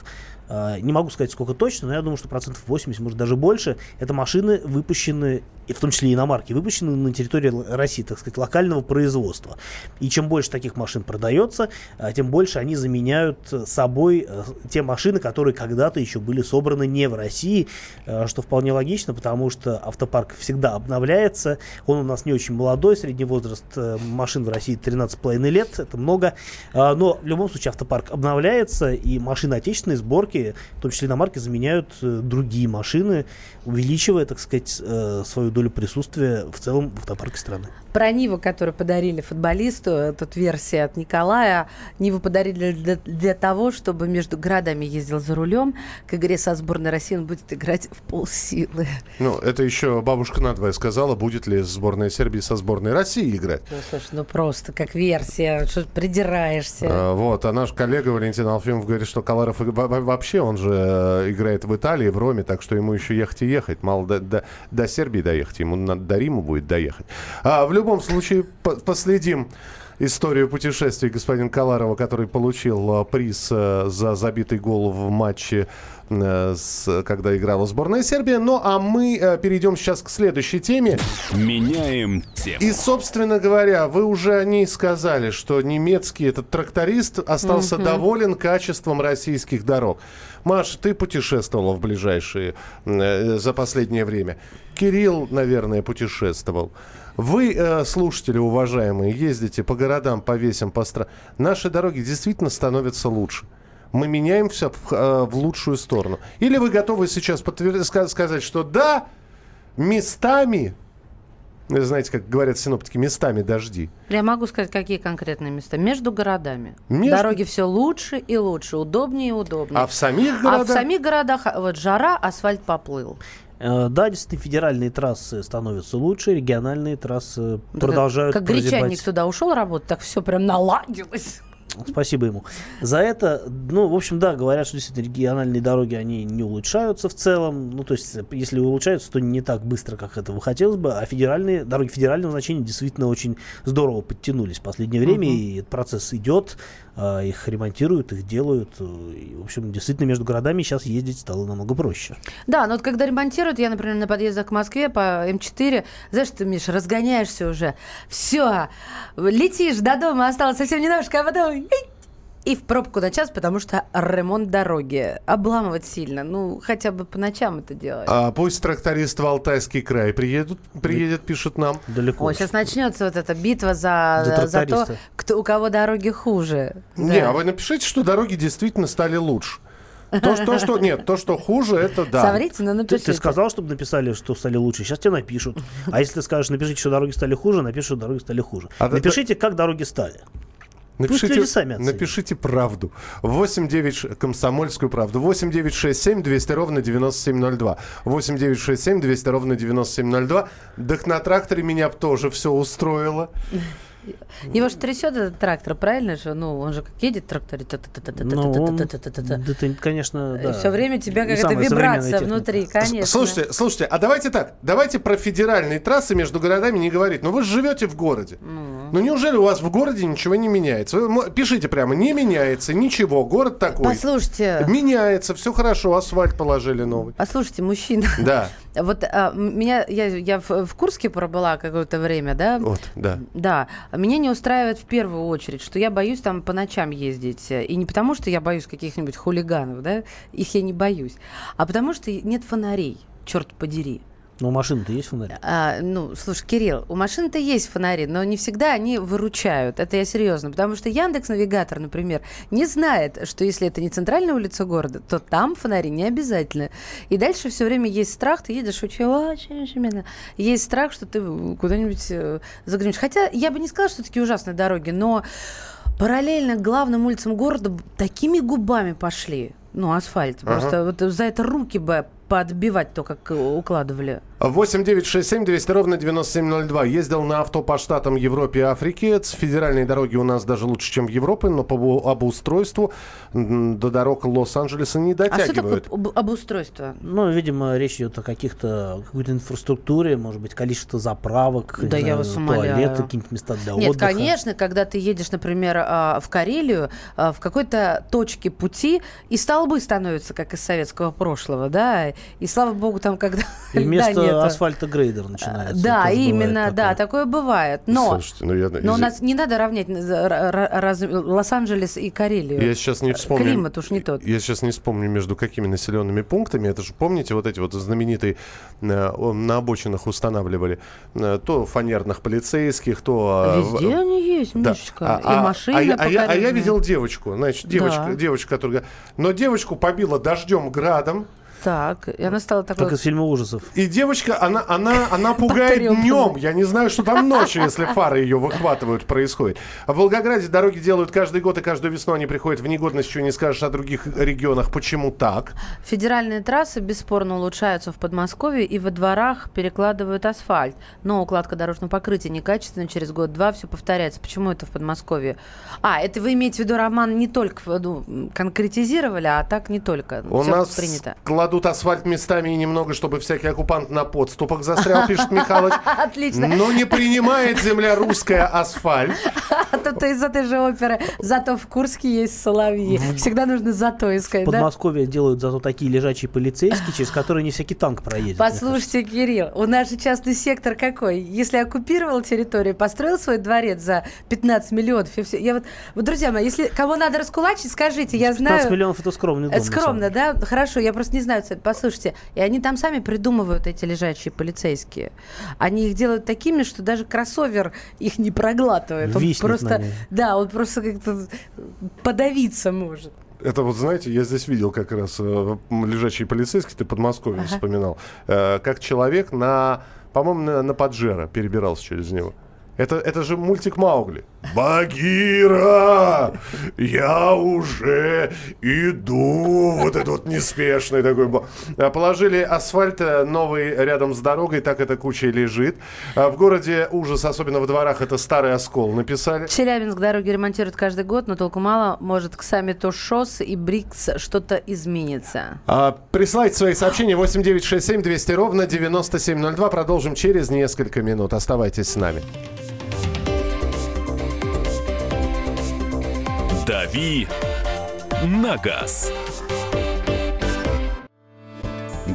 [SPEAKER 3] а, не могу сказать, сколько точно, но я думаю, что процентов 80, может даже больше, это машины, выпущенные, и в том числе иномарки, выпущенные на территории России, так сказать, локального производства. И чем больше таких машин продается, а, тем больше они заменяют собой э, те машины, которые когда-то еще были собраны не в России, э, что вполне логично, потому что автопарк всегда обновляется, он у нас не очень молодой, средний возраст э, машин в России 13,5 лет, это много, но в любом случае автопарк обновляется, и машины отечественной сборки в том числе иномарки, заменяют э, другие машины, увеличивая, так сказать, э, свою долю присутствия в целом в автопарке страны.
[SPEAKER 4] Про Ниву, которую подарили футболисту, тут версия от Николая. Ниву подарили для, для того, чтобы между городами ездил за рулем. К игре со сборной России он будет играть в полсилы.
[SPEAKER 2] Ну, это еще бабушка надвое сказала, будет ли сборная Сербии со сборной России играть.
[SPEAKER 4] Ну, слушай, ну просто как версия, что придираешься.
[SPEAKER 2] А, вот, а наш коллега Валентин Алфимов говорит, что Каларов вообще, он же э, играет в Италии, в Роме, так что ему еще ехать и ехать. Мало до, до, до Сербии доехать, ему надо до Рима будет доехать. А, в любом случае, по последим историю путешествий господина Каларова, который получил э, приз э, за забитый гол в матче, с, когда играла сборная Сербии. Ну, а мы перейдем сейчас к следующей теме.
[SPEAKER 1] Меняем тему.
[SPEAKER 2] И, собственно говоря, вы уже о ней сказали, что немецкий этот тракторист остался mm-hmm. доволен качеством российских дорог. Маша, ты путешествовала в ближайшие, э, за последнее время. Кирилл, наверное, путешествовал. Вы, э, слушатели уважаемые, ездите по городам, по весям, по странам. Наши дороги действительно становятся лучше мы меняем все в, э, в лучшую сторону. Или вы готовы сейчас подтвер... сказать, что да, местами знаете, как говорят синоптики, местами дожди.
[SPEAKER 4] Я могу сказать, какие конкретные места. Между городами. Между... Дороги все лучше и лучше, удобнее и удобнее.
[SPEAKER 2] А в самих городах?
[SPEAKER 4] А в самих городах вот жара, асфальт поплыл.
[SPEAKER 3] Э, Да, действительно, федеральные трассы становятся лучше, региональные трассы
[SPEAKER 4] Да
[SPEAKER 3] продолжают
[SPEAKER 4] Как
[SPEAKER 3] прозябать.
[SPEAKER 4] гречанник туда ушел работать, так все прям наладилось.
[SPEAKER 3] Спасибо ему. За это, ну, в общем, да, говорят, что действительно региональные дороги, они не улучшаются в целом. Ну, то есть, если улучшаются, то не так быстро, как этого хотелось бы. А федеральные дороги федерального значения действительно очень здорово подтянулись в последнее время.
[SPEAKER 4] Мгм.
[SPEAKER 3] И этот процесс идет, их ремонтируют, их делают. э, И, в общем, действительно, между городами сейчас ездить стало намного проще.
[SPEAKER 4] Да, но вот когда ремонтируют, я, например, на подъездах к Москве по М4, знаешь, ты, Миша, разгоняешься уже. Все, летишь до дома, осталось совсем немножко, а потом... И в пробку на час, потому что ремонт дороги. Обламывать сильно. Ну, хотя бы по ночам это делать.
[SPEAKER 2] А пусть тракторист в Алтайский край приедут, приедет, пишет нам.
[SPEAKER 3] Далеко.
[SPEAKER 4] Ой, сейчас начнется вот эта битва за,
[SPEAKER 2] За
[SPEAKER 4] за, то,
[SPEAKER 2] тракториста.
[SPEAKER 4] кто, у кого дороги хуже.
[SPEAKER 2] Не,
[SPEAKER 4] Да.
[SPEAKER 2] а вы напишите, что дороги действительно стали лучше. То, что, что нет, то, что хуже, это да.
[SPEAKER 4] Соврите, но
[SPEAKER 3] Ты,
[SPEAKER 4] напишите.
[SPEAKER 3] ты сказал, чтобы написали, что стали лучше. Сейчас тебе напишут. А если ты скажешь, напишите, что дороги стали хуже, напишут, что дороги стали хуже.
[SPEAKER 2] А
[SPEAKER 3] Напишите, как дороги стали. Пусть люди сами оценят.
[SPEAKER 2] напишите правду. 89 комсомольскую правду. 8967 200 ровно 9702. 8967 200 ровно 9702. Так на тракторе меня тоже все устроило.
[SPEAKER 4] Его же трясет этот трактор, правильно же? Ну, он же как едет трактор.
[SPEAKER 3] Ну, он- да ты, конечно, да.
[SPEAKER 4] Все время тебя
[SPEAKER 3] самая современная
[SPEAKER 4] вибрация внутри, конечно.
[SPEAKER 2] Слушайте, слушайте, а давайте так. Давайте про федеральные трассы между городами не говорить. Ну вы же живете в городе. Ну неужели у вас в городе ничего не меняется? Вы пишите прямо, не меняется ничего. Город такой.
[SPEAKER 4] Послушайте,
[SPEAKER 2] Меняется, все хорошо, асфальт положили новый.
[SPEAKER 4] послушайте, мужчина.
[SPEAKER 2] Да,
[SPEAKER 4] Вот а, меня, я, я в, в Курске пробыла какое-то время, да?
[SPEAKER 2] вот, да.
[SPEAKER 4] Да, меня не устраивает в первую очередь, что я боюсь там по ночам ездить. И не потому, что я боюсь каких-нибудь хулиганов, да, их я не боюсь, а потому что нет фонарей, черт подери.
[SPEAKER 3] Ну, у машины-то есть фонарь?
[SPEAKER 4] А, ну, слушай, Кирилл, у машин-то есть фонари, но не всегда они выручают. Это я серьезно. Потому что Яндекс Навигатор, например, не знает, что если это не центральная улица города, то там фонари не обязательно. И дальше все время есть страх, ты едешь очень, очень, очень медленно. Есть страх, что ты куда-нибудь э, загремишь. Хотя я бы не сказала, что такие ужасные дороги, но параллельно к главным улицам города такими губами пошли. Ну, асфальт.
[SPEAKER 2] Ага.
[SPEAKER 4] Просто вот за это руки бы подбивать то, как укладывали.
[SPEAKER 2] 8 9 6 7 200 ровно 9702. Ездил на авто по штатам Европе и Африки. С федеральной дороги у нас даже лучше, чем в Европе, но по обу- обустройству до дорог Лос-Анджелеса не
[SPEAKER 4] А что такое
[SPEAKER 2] дотягивают.
[SPEAKER 4] об- обустройство?
[SPEAKER 3] Ну, видимо, речь идет о каких-то какой-то инфраструктуре, может быть, количество заправок,
[SPEAKER 4] Да я
[SPEAKER 3] знаю,
[SPEAKER 4] вас умоляю.
[SPEAKER 3] туалеты, какие-нибудь места для
[SPEAKER 4] Нет,
[SPEAKER 3] отдыха.
[SPEAKER 4] конечно, когда ты едешь, например, а, в Карелию, а, в какой-то точке пути, и столбы становятся, как из советского прошлого, да, и слава богу, там когда
[SPEAKER 3] И вместо
[SPEAKER 4] нету.
[SPEAKER 3] асфальта грейдер начинается.
[SPEAKER 4] Да, именно,
[SPEAKER 3] такое.
[SPEAKER 4] да, такое бывает. Но,
[SPEAKER 2] Слушайте, ну я,
[SPEAKER 4] но у
[SPEAKER 2] извини-
[SPEAKER 4] нас не надо равнять раз- Лос-Анджелес и Карелию.
[SPEAKER 2] я сейчас не вспомню.
[SPEAKER 4] Климат уж не тот.
[SPEAKER 2] Я сейчас не вспомню, между какими населенными пунктами. Это же, помните, вот эти вот знаменитые э, на обочинах устанавливали э, то фанерных полицейских, то... в-
[SPEAKER 4] Везде они есть,
[SPEAKER 2] Да.
[SPEAKER 4] Мишечка.
[SPEAKER 2] А-
[SPEAKER 4] и
[SPEAKER 2] а-
[SPEAKER 4] машины
[SPEAKER 2] а я- а я, а я видел девочку, значит, девочка,
[SPEAKER 4] Да.
[SPEAKER 2] девочка, которая... Но девочку побила дождем, градом.
[SPEAKER 4] Так, и она стала такой...
[SPEAKER 3] Как из фильма ужасов.
[SPEAKER 2] И девочка, она, она, она пугает днем. Я не знаю, что там ночью, если фары ее выхватывают, происходит. А в Волгограде дороги делают каждый год, и каждую весну они приходят в негодность. Чего не скажешь о других регионах. Почему так?
[SPEAKER 4] Федеральные трассы бесспорно улучшаются в Подмосковье и во дворах перекладывают асфальт. Но укладка дорожного покрытия некачественная, через год-два все повторяется. Почему это в Подмосковье? А, это вы имеете в виду, Роман, не только ну, конкретизировали, а так не только.
[SPEAKER 2] У
[SPEAKER 4] Всё
[SPEAKER 2] нас
[SPEAKER 4] принято.
[SPEAKER 2] кладут асфальт местами и немного, чтобы всякий оккупант на подступах застрял, пишет Михалыч.
[SPEAKER 4] Отлично.
[SPEAKER 2] Но не принимает земля русская асфальт.
[SPEAKER 4] Это из этой же оперы. Зато в Курске есть соловьи. Всегда нужно зато
[SPEAKER 3] В
[SPEAKER 4] искать, да?
[SPEAKER 3] Подмосковье делают зато такие лежачие полицейские, через которые не всякий танк проедет.
[SPEAKER 4] Послушайте, Кирилл, у нас же частный сектор какой? Если оккупировал территорию, построил свой дворец за 15 миллионов, и все. Я вот, вот, друзья мои, если кого надо раскулачить, скажите, я
[SPEAKER 3] 15
[SPEAKER 4] знаю...
[SPEAKER 3] миллионов это скромный дом.
[SPEAKER 4] Скромно, да? Хорошо, я просто не знаю. Цены. Послушайте, и они там сами придумывают эти лежачие полицейские. Они их делают такими, что даже кроссовер их не проглатывает. Он
[SPEAKER 3] Виснет на
[SPEAKER 4] просто, да, он просто как-то подавиться может.
[SPEAKER 2] Это вот, знаете, я здесь видел как раз э, лежачий полицейский, ты Подмосковье
[SPEAKER 4] Ага.
[SPEAKER 2] вспоминал, э, как человек на, по-моему, на, на Паджеро перебирался через него. Это, это же мультик Маугли. Багира, я уже иду. Вот это вот неспешный такой. Положили асфальт э, новый рядом с дорогой, так эта куча и лежит. А В городе ужас, особенно во дворах, это старый оскол написали.
[SPEAKER 4] Челябинск дороги ремонтируют каждый год, но толку мало. Может, к саммиту ШОС и БРИКС что-то изменится.
[SPEAKER 2] А, присылайте свои сообщения 8967 200 ровно 9702. Продолжим через несколько минут. Оставайтесь с нами.
[SPEAKER 1] «Дави на газ».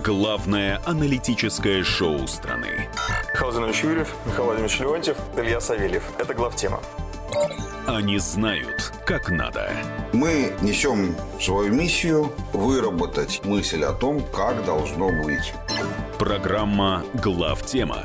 [SPEAKER 1] Главное аналитическое шоу страны.
[SPEAKER 13] Михаил Зинович Юрьев, Михаил Владимирович Леонтьев, Илья Савельев. Это главтема.
[SPEAKER 1] Они знают, как надо.
[SPEAKER 14] Мы несем свою миссию выработать мысль о том, как должно быть.
[SPEAKER 1] Программа «Главтема»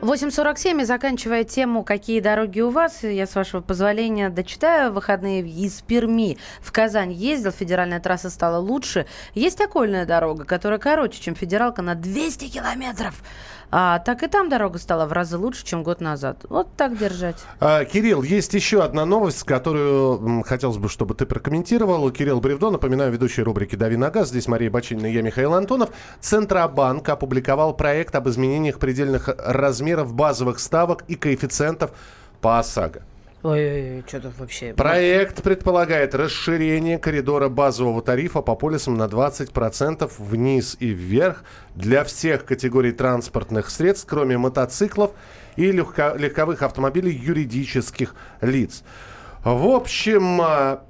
[SPEAKER 4] Восемь сорок семь и заканчивая тему «Какие дороги у вас?», я, с вашего позволения, дочитаю. Выходные из Перми в Казань ездил, федеральная трасса стала лучше. Есть окольная дорога, которая короче, чем федералка на 200 километров. А, так и там дорога стала в разы лучше, чем год назад. Вот так держать.
[SPEAKER 2] А, Кирилл, есть еще одна новость, которую хотелось бы, чтобы ты прокомментировал. Кирилл Бревдо, напоминаю, ведущий рубрики «Дави на газ». Здесь Мария Бачинина и я, Михаил Антонов. Центробанк опубликовал проект об изменениях предельных размеров базовых ставок и коэффициентов по ОСАГО.
[SPEAKER 4] Ой-ой-ой, что-то вообще...
[SPEAKER 2] Проект предполагает расширение коридора базового тарифа по полисам на 20% вниз и вверх для всех категорий транспортных средств, кроме мотоциклов и легко- легковых автомобилей юридических лиц. В общем, а,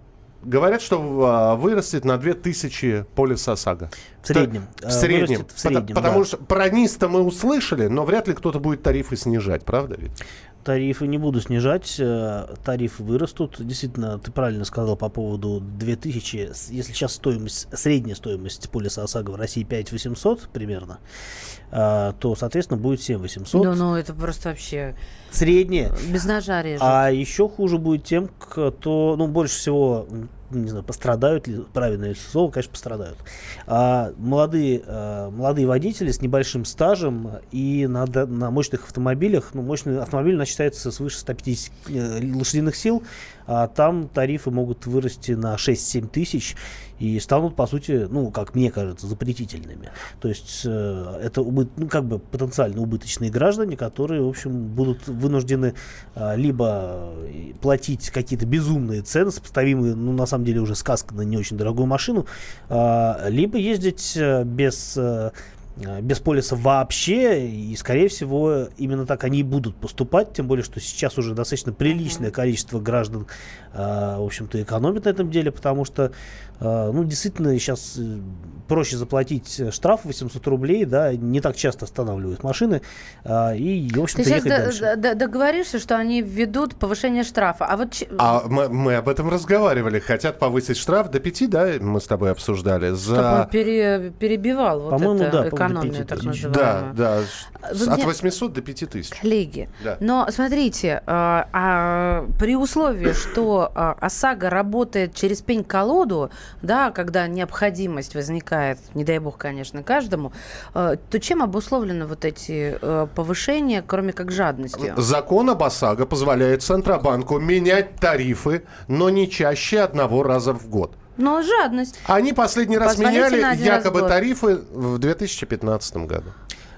[SPEAKER 2] говорят, что а, вырастет на 2000 полис ОСАГО.
[SPEAKER 3] В среднем.
[SPEAKER 2] В среднем.
[SPEAKER 3] вырастет в среднем,
[SPEAKER 2] Пото- Потому
[SPEAKER 3] да.
[SPEAKER 2] что про низ-то мы услышали, но вряд ли кто-то будет тарифы снижать, правда ведь?
[SPEAKER 3] Тарифы не буду снижать, э, тарифы вырастут. Действительно, ты правильно сказал по поводу 2000. С- Если сейчас стоимость, средняя стоимость полиса ОСАГО в России 5800 примерно, э, то, соответственно, будет 7800.
[SPEAKER 4] Да ну, это просто вообще...
[SPEAKER 3] Средняя.
[SPEAKER 4] Без ножа режет.
[SPEAKER 3] А еще хуже будет тем, кто, ну, больше всего, не знаю, пострадают ли, правильное слово, конечно, пострадают. А, молодые, а, молодые водители с небольшим стажем и на, на мощных автомобилях, ну, мощный автомобиль начинается свыше 150 э, лошадиных сил, а там тарифы могут вырасти на 6-7 тысяч и станут, по сути, ну, как мне кажется, запретительными. То есть э, это убы- ну, как бы потенциально убыточные граждане, которые, в общем, будут вынуждены а, либо э, платить какие-то безумные цены, сопоставимые, ну, на самом деле, уже сказка на не очень дорогую машину, а, либо ездить э, без без полиса вообще, и, скорее всего, именно так они и будут поступать, тем более, что сейчас уже достаточно приличное количество граждан, э, в общем-то, экономит на этом деле, потому что, э, ну, действительно, сейчас э, проще заплатить штраф 800 рублей, да, не так часто останавливают машины, э, и, в
[SPEAKER 4] Ты
[SPEAKER 3] общем-то,
[SPEAKER 4] сейчас
[SPEAKER 3] ехать дальше.
[SPEAKER 4] договоришься, что они введут повышение штрафа. А вот
[SPEAKER 2] А мы, мы об этом разговаривали. Хотят повысить штраф до 5, да, мы с тобой обсуждали.
[SPEAKER 4] чтобы
[SPEAKER 2] За...
[SPEAKER 4] он пере- перебивал вот
[SPEAKER 3] По-моему,
[SPEAKER 4] это
[SPEAKER 3] да, по-моему, 5
[SPEAKER 4] так
[SPEAKER 3] тысяч.
[SPEAKER 4] называемую.
[SPEAKER 2] Да, да.
[SPEAKER 4] Вы
[SPEAKER 2] От
[SPEAKER 4] мне-
[SPEAKER 2] 800 до 5000.
[SPEAKER 4] Коллеги,
[SPEAKER 2] Да.
[SPEAKER 4] но смотрите, а, а, при условии, что а, ОСАГО работает через пень-колоду, да, когда необходимость возникает, не дай бог, конечно, каждому, а, то чем обусловлены вот эти а, повышения, кроме как жадностью?
[SPEAKER 2] Закон об ОСАГО позволяет Центробанку менять тарифы, но не чаще одного раза в год.
[SPEAKER 4] Но жадность.
[SPEAKER 2] Они последний раз
[SPEAKER 4] Позволительно
[SPEAKER 2] меняли якобы
[SPEAKER 4] год.
[SPEAKER 2] тарифы в 2015 году.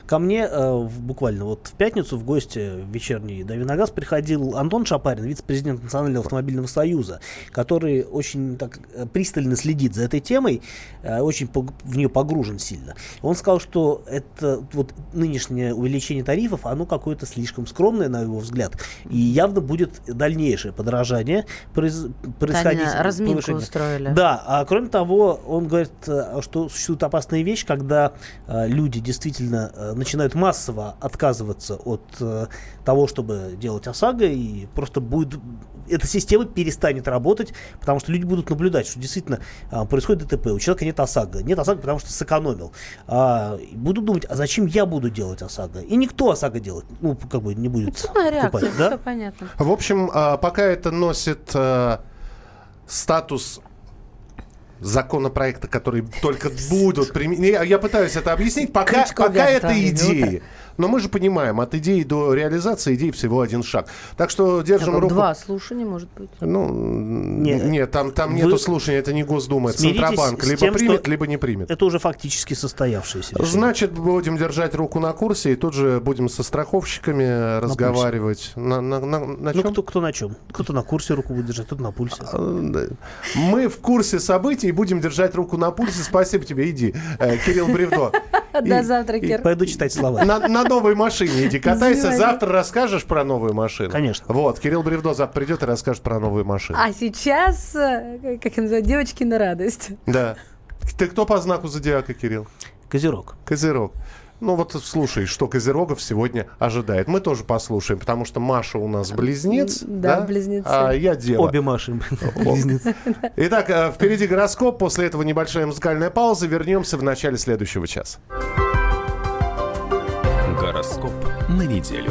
[SPEAKER 3] Ко мне э, в- буквально вот в пятницу в гости в вечерний «Дави на газ» приходил Антон Шапарин, вице-президент Национального автомобильного союза, который очень так э, пристально следит за этой темой, э, очень в нее погружен сильно. Он сказал, что это вот нынешнее увеличение тарифов, оно какое-то слишком скромное, на его взгляд, и явно будет дальнейшее подорожание произ- происходить.
[SPEAKER 4] Таня, разминку
[SPEAKER 3] повышение.
[SPEAKER 4] устроили.
[SPEAKER 3] Да, а кроме того, он говорит, что существует опасная вещь, когда э, люди действительно начинают массово отказываться от э, того, чтобы делать ОСАГО, и просто будет эта система перестанет работать, потому что люди будут наблюдать, что действительно а, происходит ДТП, у человека нет ОСАГО. Нет ОСАГО, потому что сэкономил. А, будут думать, а зачем я буду делать ОСАГО? И никто ОСАГО делать, ну, как бы не будет
[SPEAKER 4] Цепная реакция,
[SPEAKER 3] покупать, да?
[SPEAKER 4] все понятно.
[SPEAKER 2] В общем, а, пока это носит а, статус законопроекта, который только будут применять. Я пытаюсь это объяснить. Пока, пока это идеи. Но мы же понимаем, от идеи до реализации идеи всего один шаг. Так что держим
[SPEAKER 4] Так,
[SPEAKER 2] руку.
[SPEAKER 4] Два слушания, может быть.
[SPEAKER 2] Ну,
[SPEAKER 3] Нет.
[SPEAKER 2] нет, там, там
[SPEAKER 3] Вы
[SPEAKER 2] нету слушания, это не Госдума, это Центробанк. Либо
[SPEAKER 3] тем,
[SPEAKER 2] примет,
[SPEAKER 3] что
[SPEAKER 2] либо не примет.
[SPEAKER 3] Это уже фактически состоявшееся решение.
[SPEAKER 2] Значит, будем держать руку на курсе и тут же будем со страховщиками разговаривать. На, на, на, на
[SPEAKER 3] Ну,
[SPEAKER 2] чем?
[SPEAKER 3] кто, кто на чем? Кто-то на курсе руку будет держать, кто-то на пульсе.
[SPEAKER 2] А. Мы в курсе событий и будем держать руку на пульсе. Спасибо тебе, иди. Э, Кирилл Бревдо.
[SPEAKER 4] До завтра, Кир.
[SPEAKER 3] Пойду читать слова.
[SPEAKER 2] На, на новой машине иди катайся. Завтра расскажешь про новую машину?
[SPEAKER 3] Конечно.
[SPEAKER 2] Вот, Кирилл Бревдо завтра придет и расскажет про новую машину.
[SPEAKER 4] А сейчас, э, как это называют, девочки на радость.
[SPEAKER 2] Да. Ты кто по знаку зодиака, Кирилл?
[SPEAKER 3] Козерог.
[SPEAKER 2] Козерог. Ну вот слушай, что Козерогов сегодня ожидает. Мы тоже послушаем, потому что Маша у нас близнец.
[SPEAKER 4] Да, близнецы.
[SPEAKER 2] А я дева.
[SPEAKER 3] Обе Маши. близнецы.
[SPEAKER 2] Итак, э, впереди гороскоп. После этого небольшая музыкальная пауза. Вернемся в начале следующего часа.
[SPEAKER 1] Гороскоп на неделю.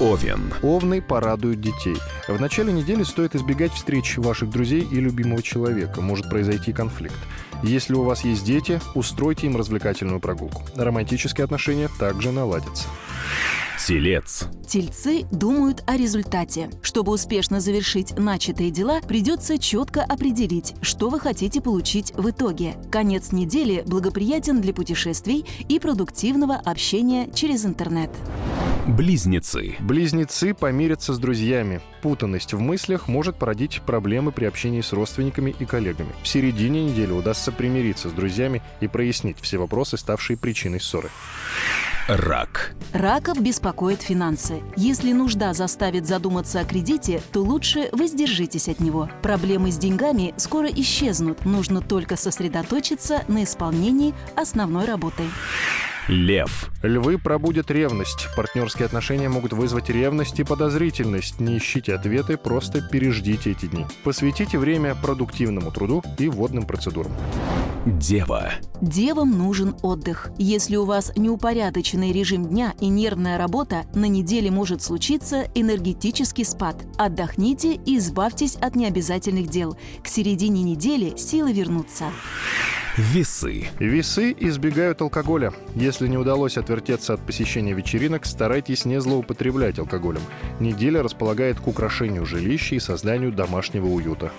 [SPEAKER 1] Овен.
[SPEAKER 15] Овны порадуют детей. В начале недели стоит избегать встреч ваших друзей и любимого человека. Может произойти конфликт. Если у вас есть дети, устройте им развлекательную прогулку. Романтические отношения также наладятся.
[SPEAKER 1] Телец.
[SPEAKER 16] Тельцы думают о результате. Чтобы успешно завершить начатые дела, придется четко определить, что вы хотите получить в итоге. Конец недели благоприятен для путешествий и продуктивного общения через интернет.
[SPEAKER 1] Близнецы.
[SPEAKER 15] Близнецы помирятся с друзьями. Путанность в мыслях может породить проблемы при общении с родственниками и коллегами. В середине недели удастся примириться с друзьями и прояснить все вопросы, ставшие причиной ссоры.
[SPEAKER 1] Рак.
[SPEAKER 16] Раков беспокоит финансы. Если нужда заставит задуматься о кредите, то лучше воздержитесь от него. Проблемы с деньгами скоро исчезнут. Нужно только сосредоточиться на исполнении основной работы.
[SPEAKER 1] Лев.
[SPEAKER 15] Львы пробудят ревность. Партнерские отношения могут вызвать ревность и подозрительность. Не ищите ответы, просто переждите эти дни. Посвятите время продуктивному труду и водным процедурам.
[SPEAKER 1] Дева.
[SPEAKER 16] Девам нужен отдых. Если у вас неупорядоченный режим дня и нервная работа, на неделе может случиться энергетический спад. Отдохните и избавьтесь от необязательных дел. К середине недели силы вернутся.
[SPEAKER 1] Весы.
[SPEAKER 15] Весы избегают алкоголя. Если не удалось отвертеться от посещения вечеринок, старайтесь не злоупотреблять алкоголем. Неделя располагает к украшению жилища и созданию домашнего уюта.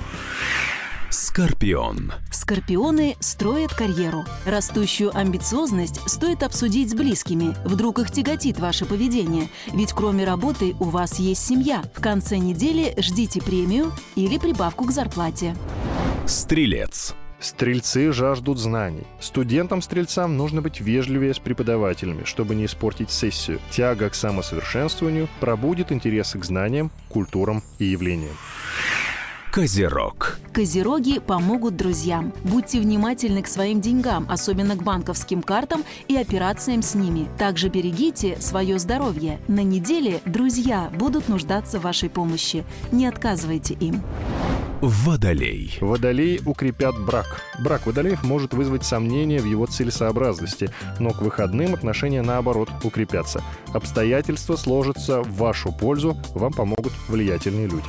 [SPEAKER 1] Скорпион.
[SPEAKER 16] Скорпионы строят карьеру. Растущую амбициозность стоит обсудить с близкими. Вдруг их тяготит ваше поведение. Ведь кроме работы у вас есть семья. В конце недели ждите премию или прибавку к зарплате.
[SPEAKER 1] Стрелец.
[SPEAKER 15] Стрельцы жаждут знаний. Студентам-стрельцам нужно быть вежливее с преподавателями, чтобы не испортить сессию. Тяга к самосовершенствованию пробудит интересы к знаниям, культурам и явлениям.
[SPEAKER 1] Козерог.
[SPEAKER 16] Козероги помогут друзьям. Будьте внимательны к своим деньгам, особенно к банковским картам и операциям с ними. Также берегите свое здоровье. На неделе друзья будут нуждаться в вашей помощи. Не отказывайте им.
[SPEAKER 1] Водолей.
[SPEAKER 15] Водолеи укрепят брак. Брак водолеев может вызвать сомнения в его целесообразности, но к выходным отношения наоборот укрепятся. Обстоятельства сложатся в вашу пользу, вам помогут влиятельные люди.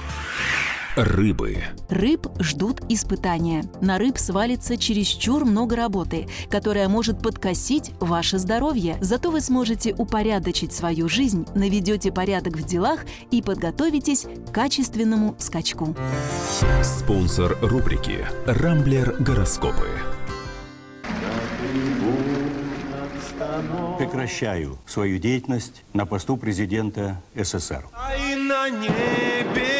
[SPEAKER 1] Рыбы.
[SPEAKER 16] Рыб ждут испытания. На рыб свалится чересчур много работы, которая может подкосить ваше здоровье. Зато вы сможете упорядочить свою жизнь, наведете порядок в делах и подготовитесь к качественному скачку.
[SPEAKER 1] Спонсор рубрики «Рамблер Гороскопы».
[SPEAKER 17] Прекращаю свою деятельность на посту президента СССР.
[SPEAKER 12] И на небе